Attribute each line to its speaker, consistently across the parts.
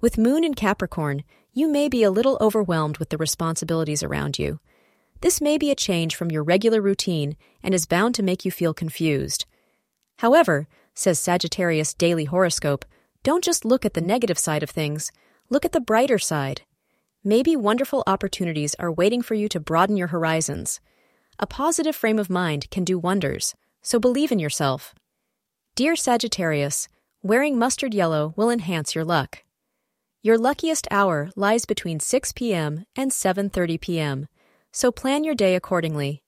Speaker 1: With Moon in Capricorn, you may be a little overwhelmed with the responsibilities around you. This may be a change from your regular routine and is bound to make you feel confused. However, says Sagittarius Daily Horoscope, don't just look at the negative side of things, look at the brighter side. Maybe wonderful opportunities are waiting for you to broaden your horizons. A positive frame of mind can do wonders, so believe in yourself. Dear Sagittarius, wearing mustard yellow will enhance your luck. Your luckiest hour lies between 6 p.m. and 7:30 p.m., so plan your day accordingly.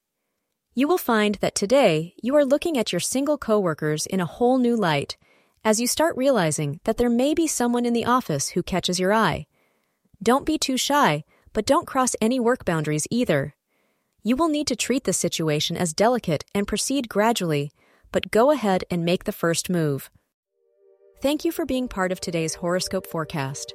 Speaker 1: You will find that today you are looking at your single coworkers in a whole new light as you start realizing that there may be someone in the office who catches your eye. Don't be too shy, but don't cross any work boundaries either. You will need to treat the situation as delicate and proceed gradually, but go ahead and make the first move. Thank you for being part of today's horoscope forecast.